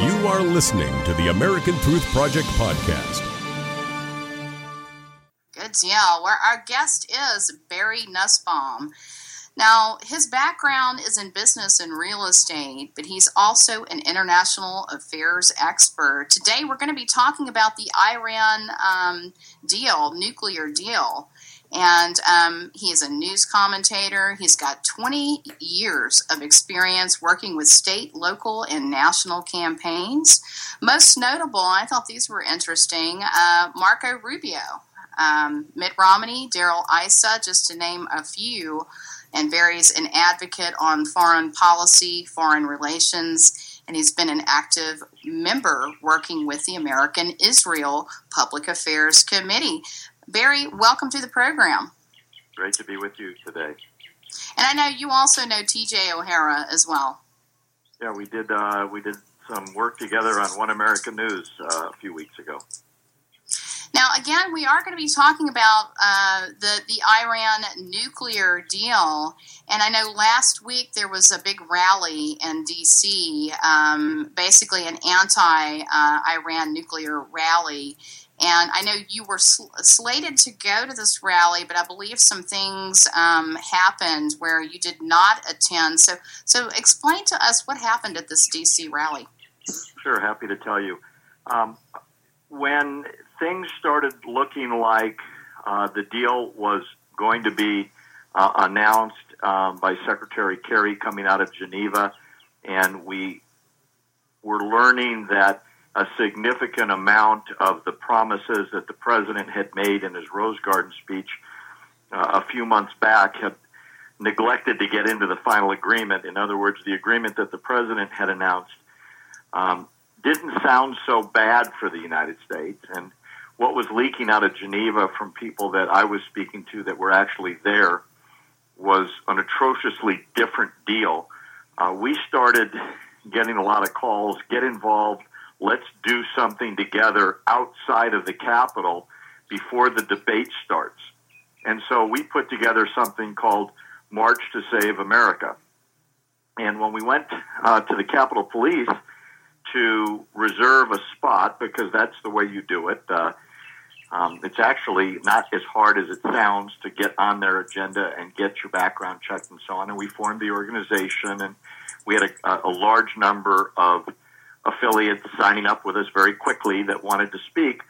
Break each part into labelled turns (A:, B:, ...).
A: You are listening to the American Truth Project podcast.
B: Good deal. Where our guest is Barry Nussbaum. Now, his background is in business and real estate, but he's also an international affairs expert. Today, we're going to be talking about the Iran um, deal, nuclear deal. And um, he is a news commentator. He's got 20 years of experience working with state, local, and national campaigns. Most notable, I thought these were interesting uh, Marco Rubio, um, Mitt Romney, Darrell Issa, just to name a few. And Barry's an advocate on foreign policy, foreign relations, and he's been an active member working with the American Israel Public Affairs Committee. Barry, welcome to the program.
C: Great to be with you today.
B: And I know you also know TJ O'Hara as well.
C: Yeah, we did. Uh, we did some work together on One American News uh, a few weeks ago.
B: Now, again, we are going to be talking about uh, the the Iran nuclear deal, and I know last week there was a big rally in D.C., um, basically an anti-Iran uh, nuclear rally. And I know you were sl- slated to go to this rally, but I believe some things um, happened where you did not attend. So, so explain to us what happened at this DC rally.
C: Sure, happy to tell you. Um, when things started looking like uh, the deal was going to be uh, announced um, by Secretary Kerry coming out of Geneva, and we were learning that a significant amount of the promises that the president had made in his Rose Garden speech uh, a few months back had neglected to get into the final agreement. In other words, the agreement that the president had announced um, didn't sound so bad for the United States. And what was leaking out of Geneva from people that I was speaking to that were actually there was an atrociously different deal. Uh, we started getting a lot of calls, get involved let's do something together outside of the Capitol before the debate starts. And so we put together something called March to Save America. And when we went uh, to the Capitol Police to reserve a spot, because that's the way you do it, uh, um, it's actually not as hard as it sounds to get on their agenda and get your background checked and so on. And we formed the organization, and we had a, a large number of affiliates signing up with us very quickly that wanted to speak,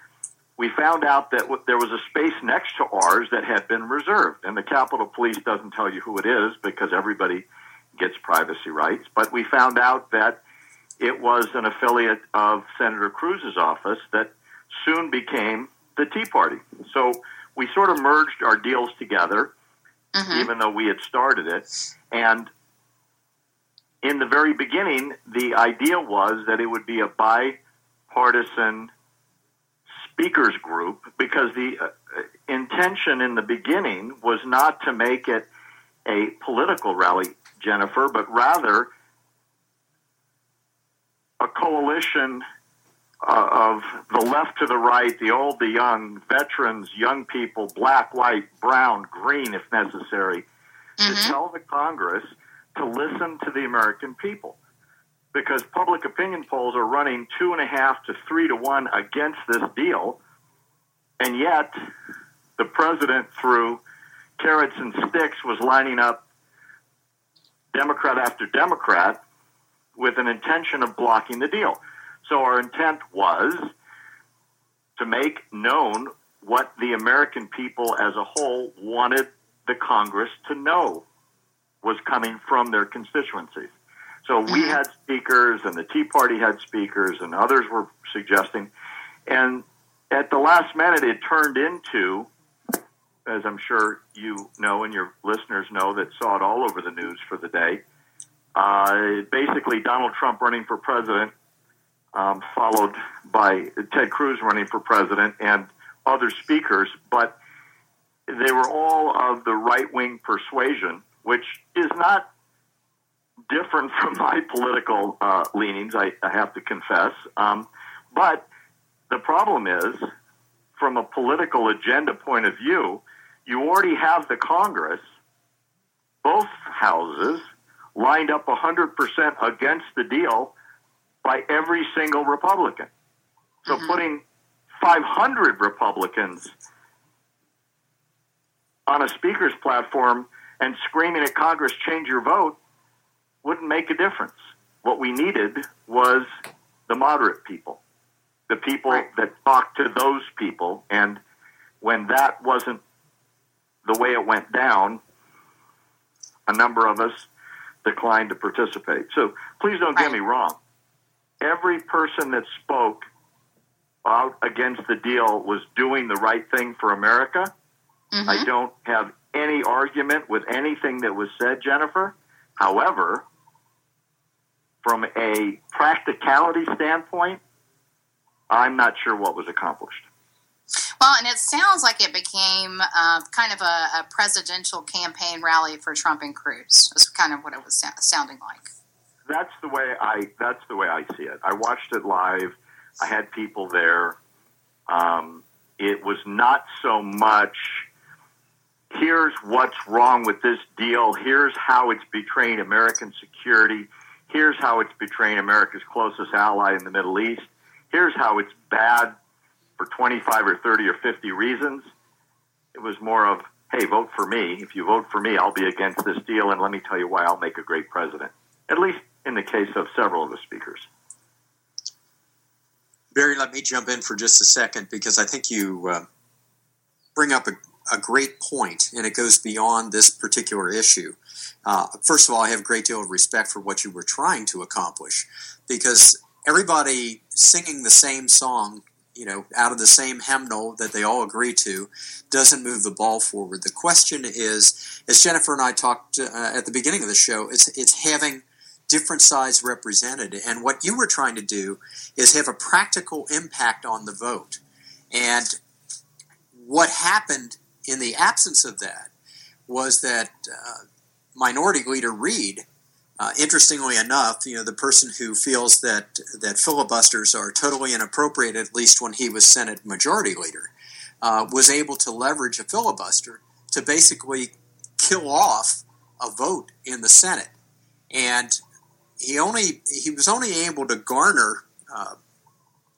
C: we found out that there was a space next to ours that had been reserved. And the Capitol Police doesn't tell you who it is because everybody gets privacy rights. But we found out that it was an affiliate of Senator Cruz's office that soon became the Tea Party. So we sort of merged our deals together, mm-hmm. even though we had started it. And in the very beginning, the idea was that it would be a bipartisan speakers group because the uh, intention in the beginning was not to make it a political rally, Jennifer, but rather a coalition uh, of the left to the right, the old, the young, veterans, young people, black, white, brown, green, if necessary, mm-hmm. to tell the Congress – to listen to the American people because public opinion polls are running two and a half to three to one against this deal. And yet, the president, through carrots and sticks, was lining up Democrat after Democrat with an intention of blocking the deal. So, our intent was to make known what the American people as a whole wanted the Congress to know was coming from their constituencies. So we mm-hmm. had speakers, and the Tea Party had speakers, and others were suggesting. And at the last minute, it turned into, as I'm sure you know and your listeners know that saw it all over the news for the day, uh, basically Donald Trump running for president, um, followed by Ted Cruz running for president, and other speakers. But they were all of the right wing persuasion which is not different from my political uh, leanings, I, I, have to confess. Um, but the problem is, from a political agenda point of view, you already have the Congress, both houses, lined up 100% against the deal by every single Republican. So
B: Mhm.
C: putting 500 Republicans on a speaker's platform and screaming at Congress, change your vote, wouldn't make a difference. What we needed was the moderate people, the people
B: Right.
C: that talked to those people. And when that wasn't the way it went down, a number of us declined to participate. So please don't get me wrong. Every person that spoke out against the deal was doing the right thing for America.
B: Mhm.
C: I don't have any argument with anything that was said, Jennifer. However, from a practicality standpoint, I'm not sure what was accomplished.
B: Well, and it sounds like it became uh, kind of a, a presidential campaign rally for Trump and Cruz. That's kind of what it was sounding like.
C: That's the way I. That's the way I see it. I watched it live. I had people there. Um, it was not so much. Here's what's wrong with this deal. Here's how it's betraying American security. Here's how it's betraying America's closest ally in the Middle East. Here's how it's bad for 25 or 30 or 50 reasons. It was more of, hey, vote for me. If you vote for me, I'll be against this deal, and let me tell you why I'll make a great president. At least in the case of several of the speakers.
D: Barry, let me jump in for just a second because I think you uh, bring up a, a great point, and it goes beyond this particular issue. Uh, first of all, I have a great deal of respect for what you were trying to accomplish because everybody singing the same song, you know, out of the same hymnal that they all agree to, doesn't move the ball forward. The question is, as Jennifer and I talked uh, at the beginning of the show, it's it's having different sides represented, and what you were trying to do is have a practical impact on the vote. And what happened in the absence of that was that uh, Minority Leader Reid, uh, interestingly enough, you know, the person who feels that that filibusters are totally inappropriate, at least when he was Senate Majority Leader, uh, was able to leverage a filibuster to basically kill off a vote in the Senate, and he only he was only able to garner uh,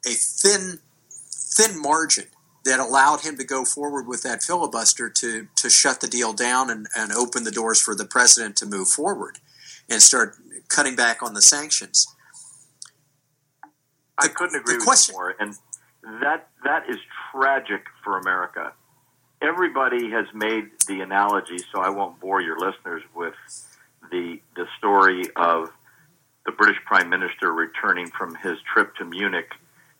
D: a thin thin margin that allowed him to go forward with that filibuster to to shut the deal down and, and open the doors for the president to move forward and start cutting back on the sanctions.
C: I
D: The-
C: couldn't agree with
D: question-
C: you more. And that that is tragic for America. Everybody has made the analogy, so I won't bore your listeners with the the story of the British Prime Minister returning from his trip to Munich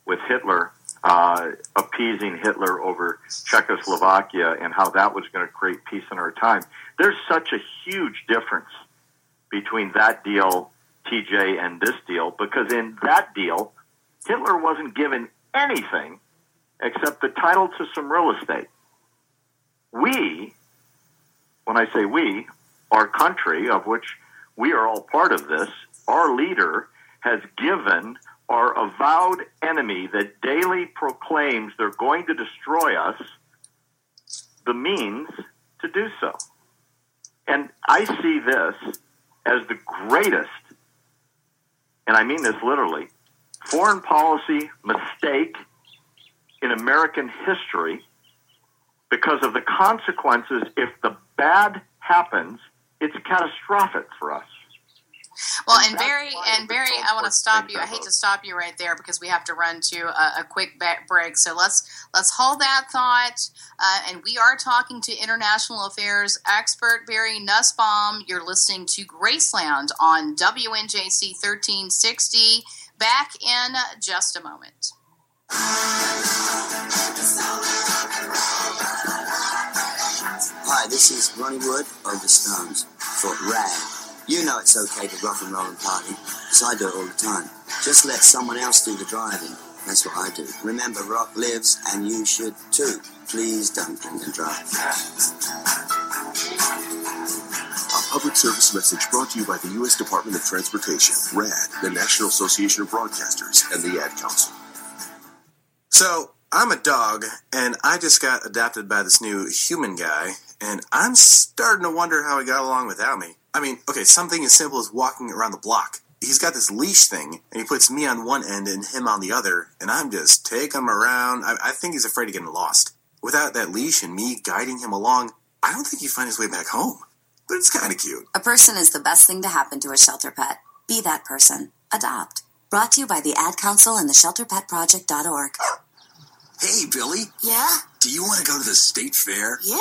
C: with Hitler, uh, appeasing Hitler over Czechoslovakia, and how that was going to create peace in our time. There's such a huge difference between that deal, TJ, and this deal, because in that deal, Hitler wasn't given anything except the title to some real estate. We, when I say we, our country, of which we are all part of this, our leader has given our avowed enemy that daily proclaims they're going to destroy us the means to do so. And I see this as the greatest, and I mean this literally, foreign policy mistake in American history because of the consequences. If the bad happens, it's catastrophic for us.
B: Well,
C: And
B: and Barry, and
C: it's
B: Barry,
C: so
B: I want to stop you. I hate to stop you right there because we have to run to a, a quick break. So let's let's hold that thought. Uh, and we are talking to international affairs expert Barry Nussbaum. You're listening to Graceland on WNJC 1360. Back in just a moment.
E: Hi, this is Ronnie Wood of the Stones for RADD. You know it's okay to rock and roll and party, because I do it all the time. Just let someone else do the driving. That's what I do. Remember, rock lives, and you should too. Please don't drink and drive.
F: A public service message brought to you by the U.S. Department of Transportation, RADD, the National Association of Broadcasters, and the Ad Council.
G: So I'm a dog, and I just got adopted by this new human guy, and I'm starting to wonder how he got along without me. I mean, okay, something as simple as walking around the block. he's got this leash thing, and he puts me on one end and him on the other, and I'm just take him around. I, I think he's afraid of getting lost. Without that leash and me guiding him along, I don't think he'd find his way back home. But it's kind of cute.
H: A person is the best thing to happen to a shelter pet. Be that person. Adopt. Brought to you by the Ad Council and the ShelterPetProject.org.
I: Hey, Billy.
J: Yeah?
I: Do you want to go to the state fair?
J: Yeah.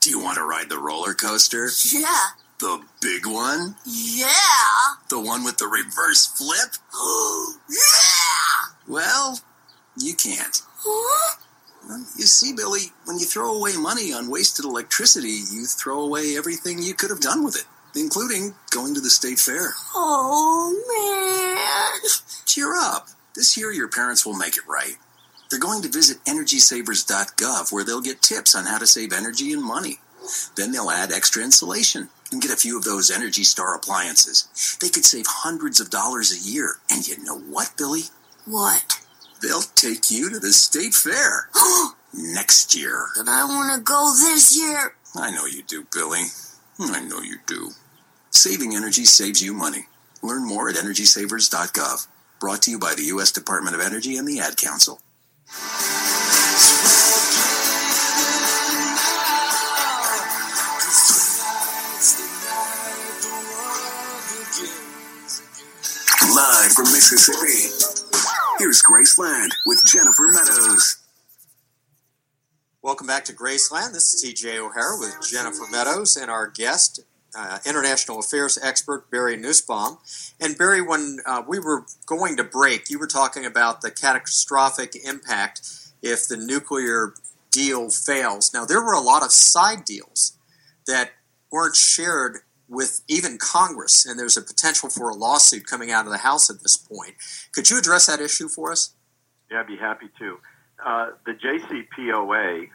I: Do you want to ride the roller coaster?
J: Yeah.
I: The big one?
J: Yeah.
I: The one with the reverse flip?
J: yeah.
I: Well, you can't.
J: Huh?
I: Well, you see, Billy, when you throw away money on wasted electricity, you throw away everything you could have done with it, including going to the state fair.
J: Oh, man.
I: Cheer up. This year, your parents will make it right. They're going to visit EnergySavers.gov where they'll get tips on how to save energy and money. Then they'll add extra insulation and get a few of those Energy Star appliances. They could save hundreds of dollars a year. And you know what, Billy?
J: What?
I: They'll take you to the state fair next year.
J: But I want to go this year.
I: I know you do, Billy. I know you do. Saving energy saves you money. Learn more at EnergySavers.gov. Brought to you by the U.S. Department of Energy and the Ad Council.
F: Live from Mississippi, here's Graceland with Jennifer Meadows.
D: Welcome back to Graceland. This is TJ O'Hara with Jennifer Meadows and our guest, uh, international affairs expert Barry Nussbaum. And Barry, when uh, we were going to break, you were talking about the catastrophic impact if the nuclear deal fails. Now, there were a lot of side deals that weren't shared with even Congress, and there's a potential for a lawsuit coming out of the House at this point. Could you address that issue for us?
C: Yeah, I'd be happy to. Uh, the JCPOA,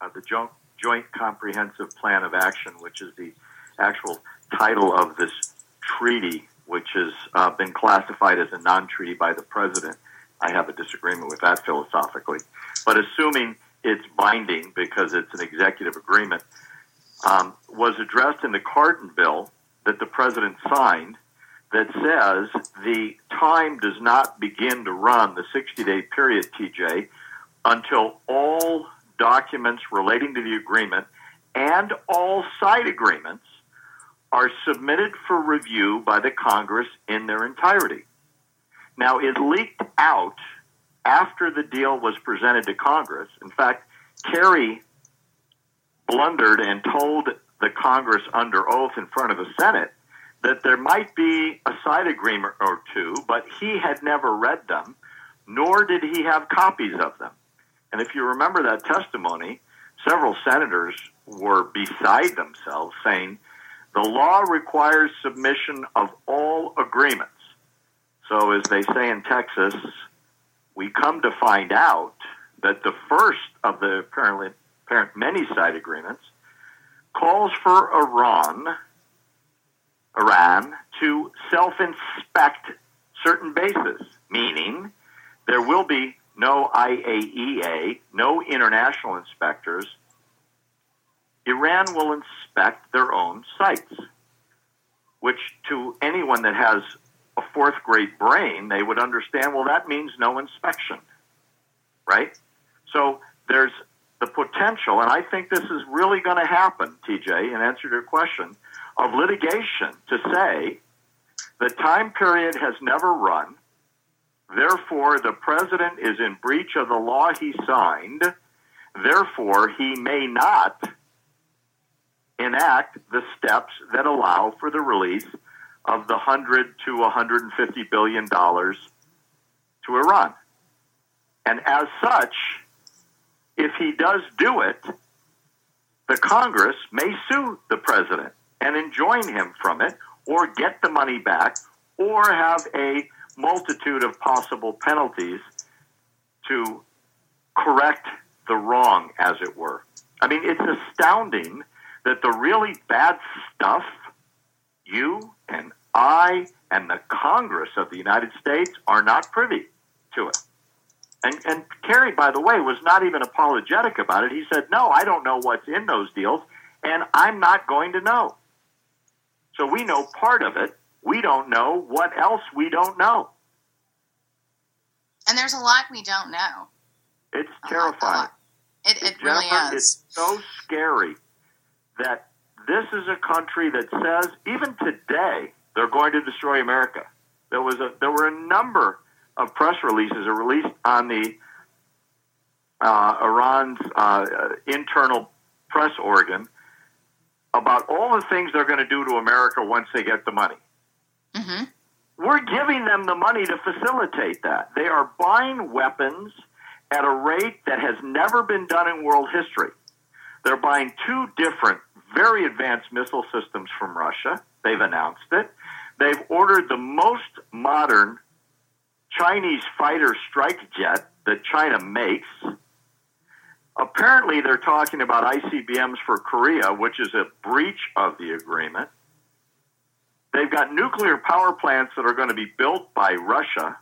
C: uh, the Joint, Joint Comprehensive Plan of Action, which is the actual title of this treaty, which has uh, been classified as a non treaty by the president. I have a disagreement with that philosophically. But assuming it's binding because it's an executive agreement, um, was addressed in the Cardin bill that the president signed that says the time does not begin to run, the 60 day period, TJ, until all documents relating to the agreement and all side agreements are submitted for review by the Congress in their entirety. Now, it leaked out after the deal was presented to Congress. In fact, Kerry blundered and told the Congress under oath in front of the Senate that there might be a side agreement or two, but he had never read them, nor did he have copies of them. And if you remember that testimony, several senators were beside themselves saying the law requires submission of all agreements. So, as they say in Texas, we come to find out that the first of the apparently apparent many side agreements calls for Iran, Iran to self-inspect certain bases, meaning there will be no IAEA, no international inspectors. Iran will inspect their own sites, which to anyone that has a fourth grade brain, they would understand, well, that means no inspection, right? So there's the potential, and I think this is really going to happen, TJ, in answer to your question, of litigation to say the time period has never run. Therefore, the president is in breach of the law he signed. Therefore, he may not enact the steps that allow for the release of the 100 to 150 billion dollars to Iran. And as such, if he does do it, the Congress may sue the president and enjoin him from it or get the money back or have a multitude of possible penalties to correct the wrong, as it were. I mean, it's astounding that the really bad stuff you and I and the Congress of the United States are not privy to it. And, and Kerry, by the way, was not even apologetic about it. He said, No, I don't know what's in those deals, and I'm not going to know. So we know part of it. we don't know what else we don't know.
B: And there's a lot we don't know.
C: It's
B: A
C: terrifying.
B: lot. It, it really is.
C: It's so scary that this is a country that says even today they're going to destroy America. There was a there were a number of press releases are released on the uh, Iran's uh, internal press organ about all the things they're going to do to America once they get the money.
B: hmm
C: We're giving them the money to facilitate that. They are buying weapons at a rate that has never been done in world history. They're buying two different, very advanced missile systems from Russia. They've announced it. They've ordered the most modern Chinese fighter strike jet that China makes. Apparently, they're talking about ICBMs for Korea, which is a breach of the agreement. They've got nuclear power plants that are going to be built by Russia.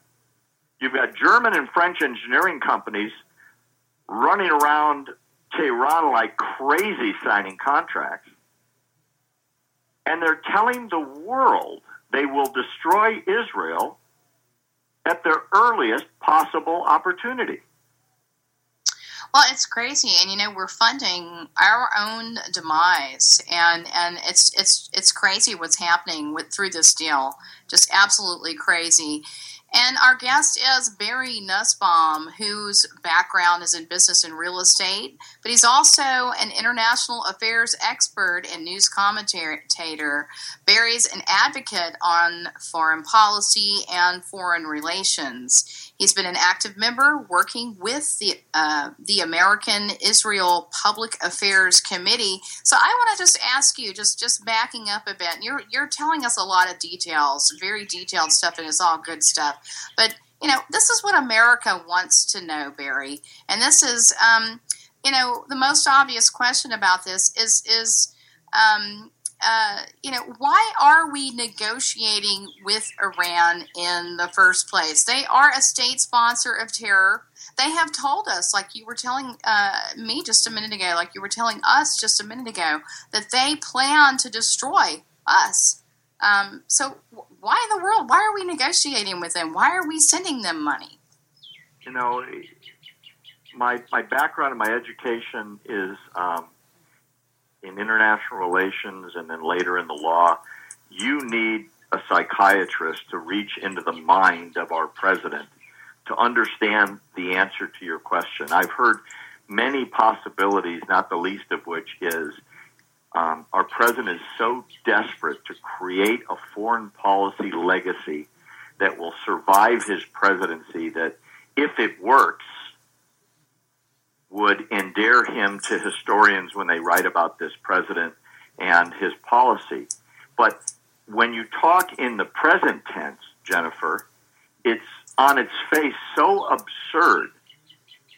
C: You've got German and French engineering companies running around Tehran like crazy signing contracts. And they're telling the world they will destroy Israel at their earliest possible opportunity.
B: Well, it's crazy, and you know we're funding our own demise, and and it's it's it's crazy what's happening with through this deal. Just absolutely crazy. And our guest is Barry Nussbaum, whose background is in business and real estate, but he's also an international affairs expert and news commentator. Barry's an advocate on foreign policy and foreign relations. He's been an active member working with the uh, the American Israel Public Affairs Committee. So I want to just ask you, just just backing up a bit. You're you're telling us a lot of details, very detailed stuff, and it's all good stuff. But you know, this is what America wants to know, Barry, and this is, um, you know, the most obvious question about this is is. Um, uh, you know, why are we negotiating with Iran in the first place? They are a state sponsor of terror. They have told us, like you were telling uh, me just a minute ago, like you were telling us just a minute ago, that they plan to destroy us. Um, so, why in the world? Why are we negotiating with them? Why are we sending them money?
C: You know, my my background and my education is um, in international relations and then later in the law. You need a psychiatrist to reach into the mind of our president to understand the answer to your question. I've heard many possibilities, not the least of which is um, our president is so desperate to create a foreign policy legacy that will survive his presidency that if it works, would endear him to historians when they write about this president and his policy. But when you talk in the present tense, Jennifer, it's on its face so absurd.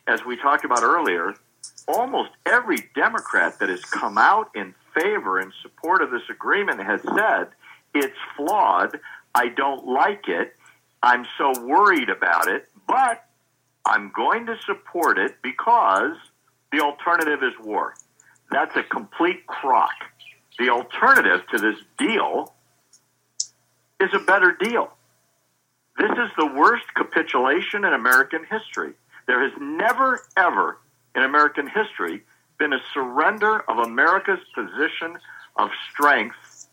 C: As we talked about earlier, almost every Democrat that has come out in favor and support of this agreement has said it's flawed. I don't like it. I'm so worried about it, but I'm going to support it because the alternative is war. That's a complete crock. The alternative to this deal is a better deal. This is the worst capitulation in American history. There has never, ever in American history been a surrender of America's position of strength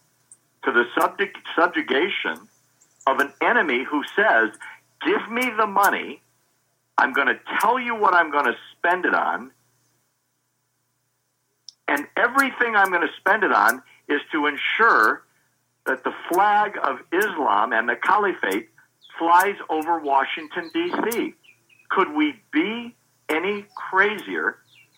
C: to the subject, subjugation of an enemy who says, Give me the money. I'm going to tell you what I'm going to spend it on. And everything I'm going to spend it on is to ensure that the flag of Islam and the caliphate flies over Washington, D.C. Could we be any crazier?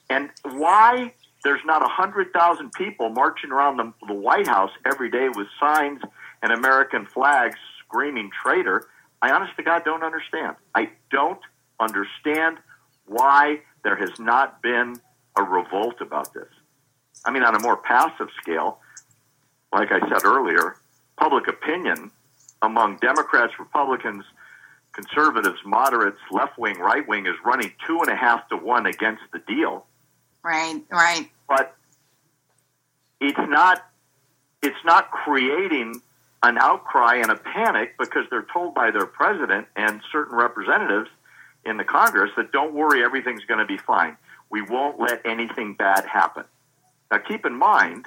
C: And why there's not 100,000 people marching around the, the White House every day with signs and American flags screaming traitor, I honest to God don't understand. I don't understand why there has not been a revolt about this. I mean, on a more passive scale, like I said earlier, public opinion among Democrats, Republicans, conservatives, moderates, left wing, right wing is running two and a half to one against the deal.
B: Right, right.
C: But it's not it's not creating an outcry and a panic because they're told by their president and certain representatives in the Congress that don't worry, everything's going to be fine. We won't let anything bad happen. Now, keep in mind,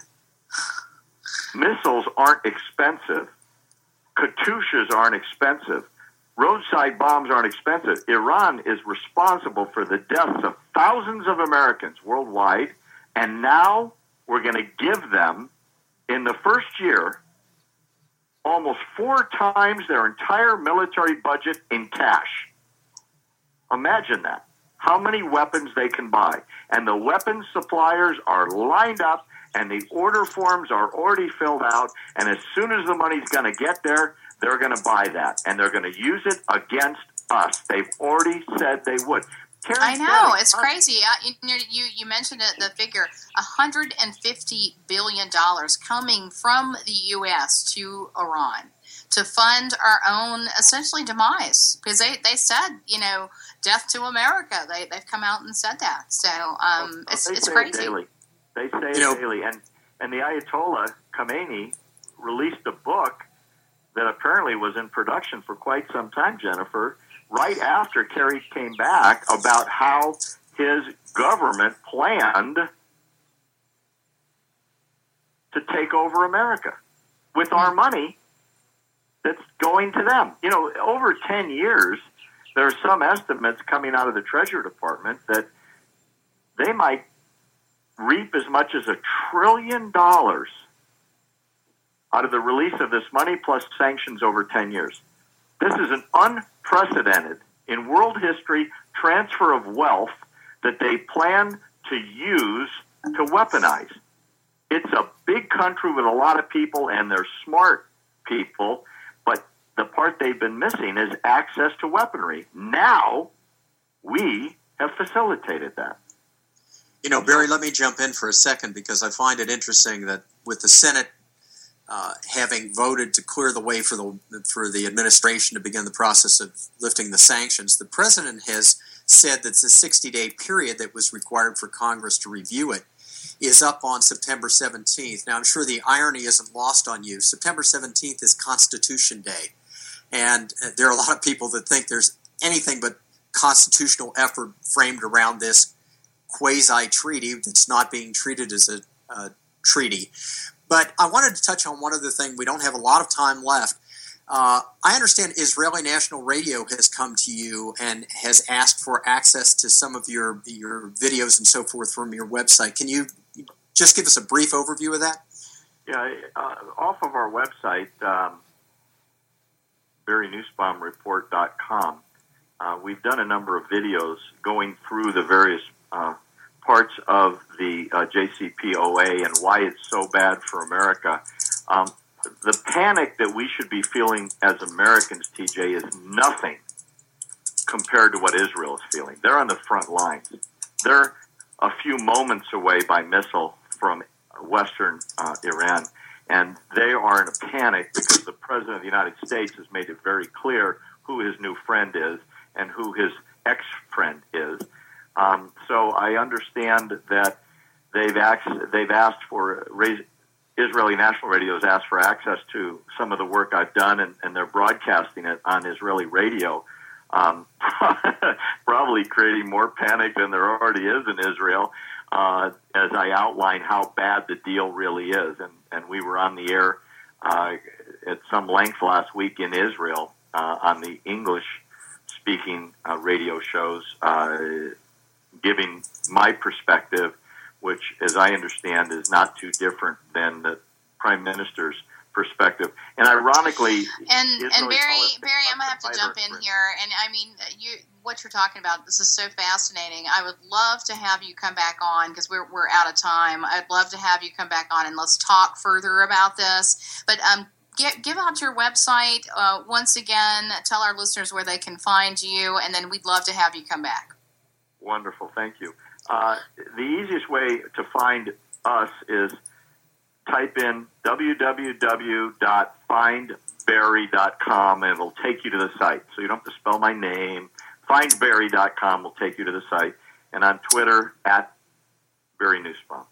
C: missiles aren't expensive, Katyushas aren't expensive, roadside bombs aren't expensive. Iran is responsible for the deaths of thousands of Americans worldwide, and now we're going to give them, in the first year, almost four times their entire military budget in cash. Imagine that. How many weapons they can buy. And the weapons suppliers are lined up and the order forms are already filled out. And as soon as the money's going to get there, they're going to buy that. And they're going to use it against us. They've already said they would.
B: Terry I know it's crazy. Uh, I, you you mentioned it, the figure 150 billion dollars coming from the U.S. to Iran to fund our own essentially demise because they, they said you know death to America. They they've come out and said that. So um, well, it's it's crazy.
C: It daily. They say it know, daily, and and the Ayatollah Khomeini released a book that apparently was in production for quite some time, Jennifer right after Kerry came back about how his government planned to take over America with our money that's going to them. You know, over 10 years, there are some estimates coming out of the Treasury Department that they might reap as much as a trillion dollars out of the release of this money plus sanctions over 10 years. This is an unprecedented in world history transfer of wealth that they plan to use to weaponize. It's a big country with a lot of people, and they're smart people, the part they've been missing is access to weaponry. Now, we have facilitated that.
D: You know, Barry, let me jump in for a second because I find it interesting that with the Senate uh, having voted to clear the way for the for the administration to begin the process of lifting the sanctions, the president has said that the 60 day period that was required for Congress to review it is up on September 17th. Now, I'm sure the irony isn't lost on you. September 17th is Constitution Day, and uh, there are a lot of people that think there's anything but constitutional effort framed around this quasi treaty that's not being treated as a, a treaty. But I wanted to touch on one other thing. We don't have a lot of time left. Uh, I understand Israeli National Radio has come to you and has asked for access to some of your your videos and so forth from your website. Can you just give us a brief overview of that?
C: Yeah, uh, off of our website, um, BarryNussbaumReport.com, uh, we've done a number of videos going through the various uh, parts of the uh, JCPOA and why it's so bad for America. Um, the panic that we should be feeling as Americans, TJ, is nothing compared to what Israel is feeling. They're on the front lines. They're a few moments away by missile from western uh, Iran, and they are in a panic because the President of the United States has made it very clear who his new friend is and who his ex friend is. Um, so I understand that they've asked, they've asked for Israeli National Radio has asked for access to some of the work I've done, and, and they're broadcasting it on Israeli radio. Um, probably creating more panic than there already is in Israel, uh, as I outline how bad the deal really is. And, and we were on the air uh, at some length last week in Israel uh, on the English speaking uh, radio shows uh, giving my perspective, which, as I understand, is not too different than the prime minister's perspective. And ironically,
B: and and Barry, Barry, I'm gonna have to jump in here. And I mean, you what you're talking about. This is so fascinating. I would love to have you come back on because we're we're out of time. I'd love to have you come back on and let's talk further about this. But um, Get, give out your website uh, once again. Tell our listeners where they can find you, and then we'd love to have you come back.
C: Wonderful, thank you. Uh, the easiest way to find us is type in www.findbarry.com and it'll take you to the site. So you don't have to spell my name. Findbarry.com will take you to the site. And on Twitter, at Barry Nussbaum.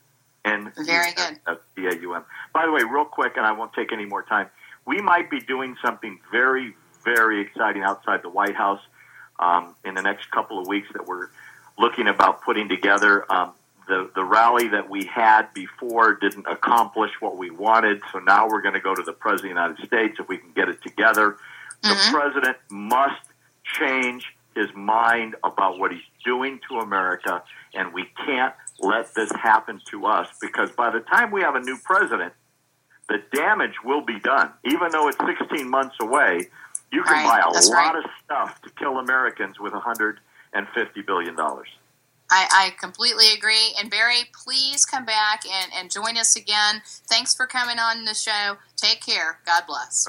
B: And Very good.
C: B-A-U-M. By the way, real quick, and I won't take any more time. we might be doing something very, very exciting outside the White House um, in the next couple of weeks that we're looking about putting together. Um, the, the rally that we had before didn't accomplish what we wanted, so now we're going to go to the President of the United States if we can get it together. The
B: Mm-hmm.
C: President must change his mind about what he's doing to America, and we can't let this happen to us because by the time we have a new president, the damage will be done. Even though it's 16 months away, you can
B: Right,
C: buy a lot
B: right.
C: of stuff to kill Americans with 150 billion dollars.
B: I, I completely agree. And Barry, please come back and, and join us again. Thanks for coming on the show. Take care. God bless.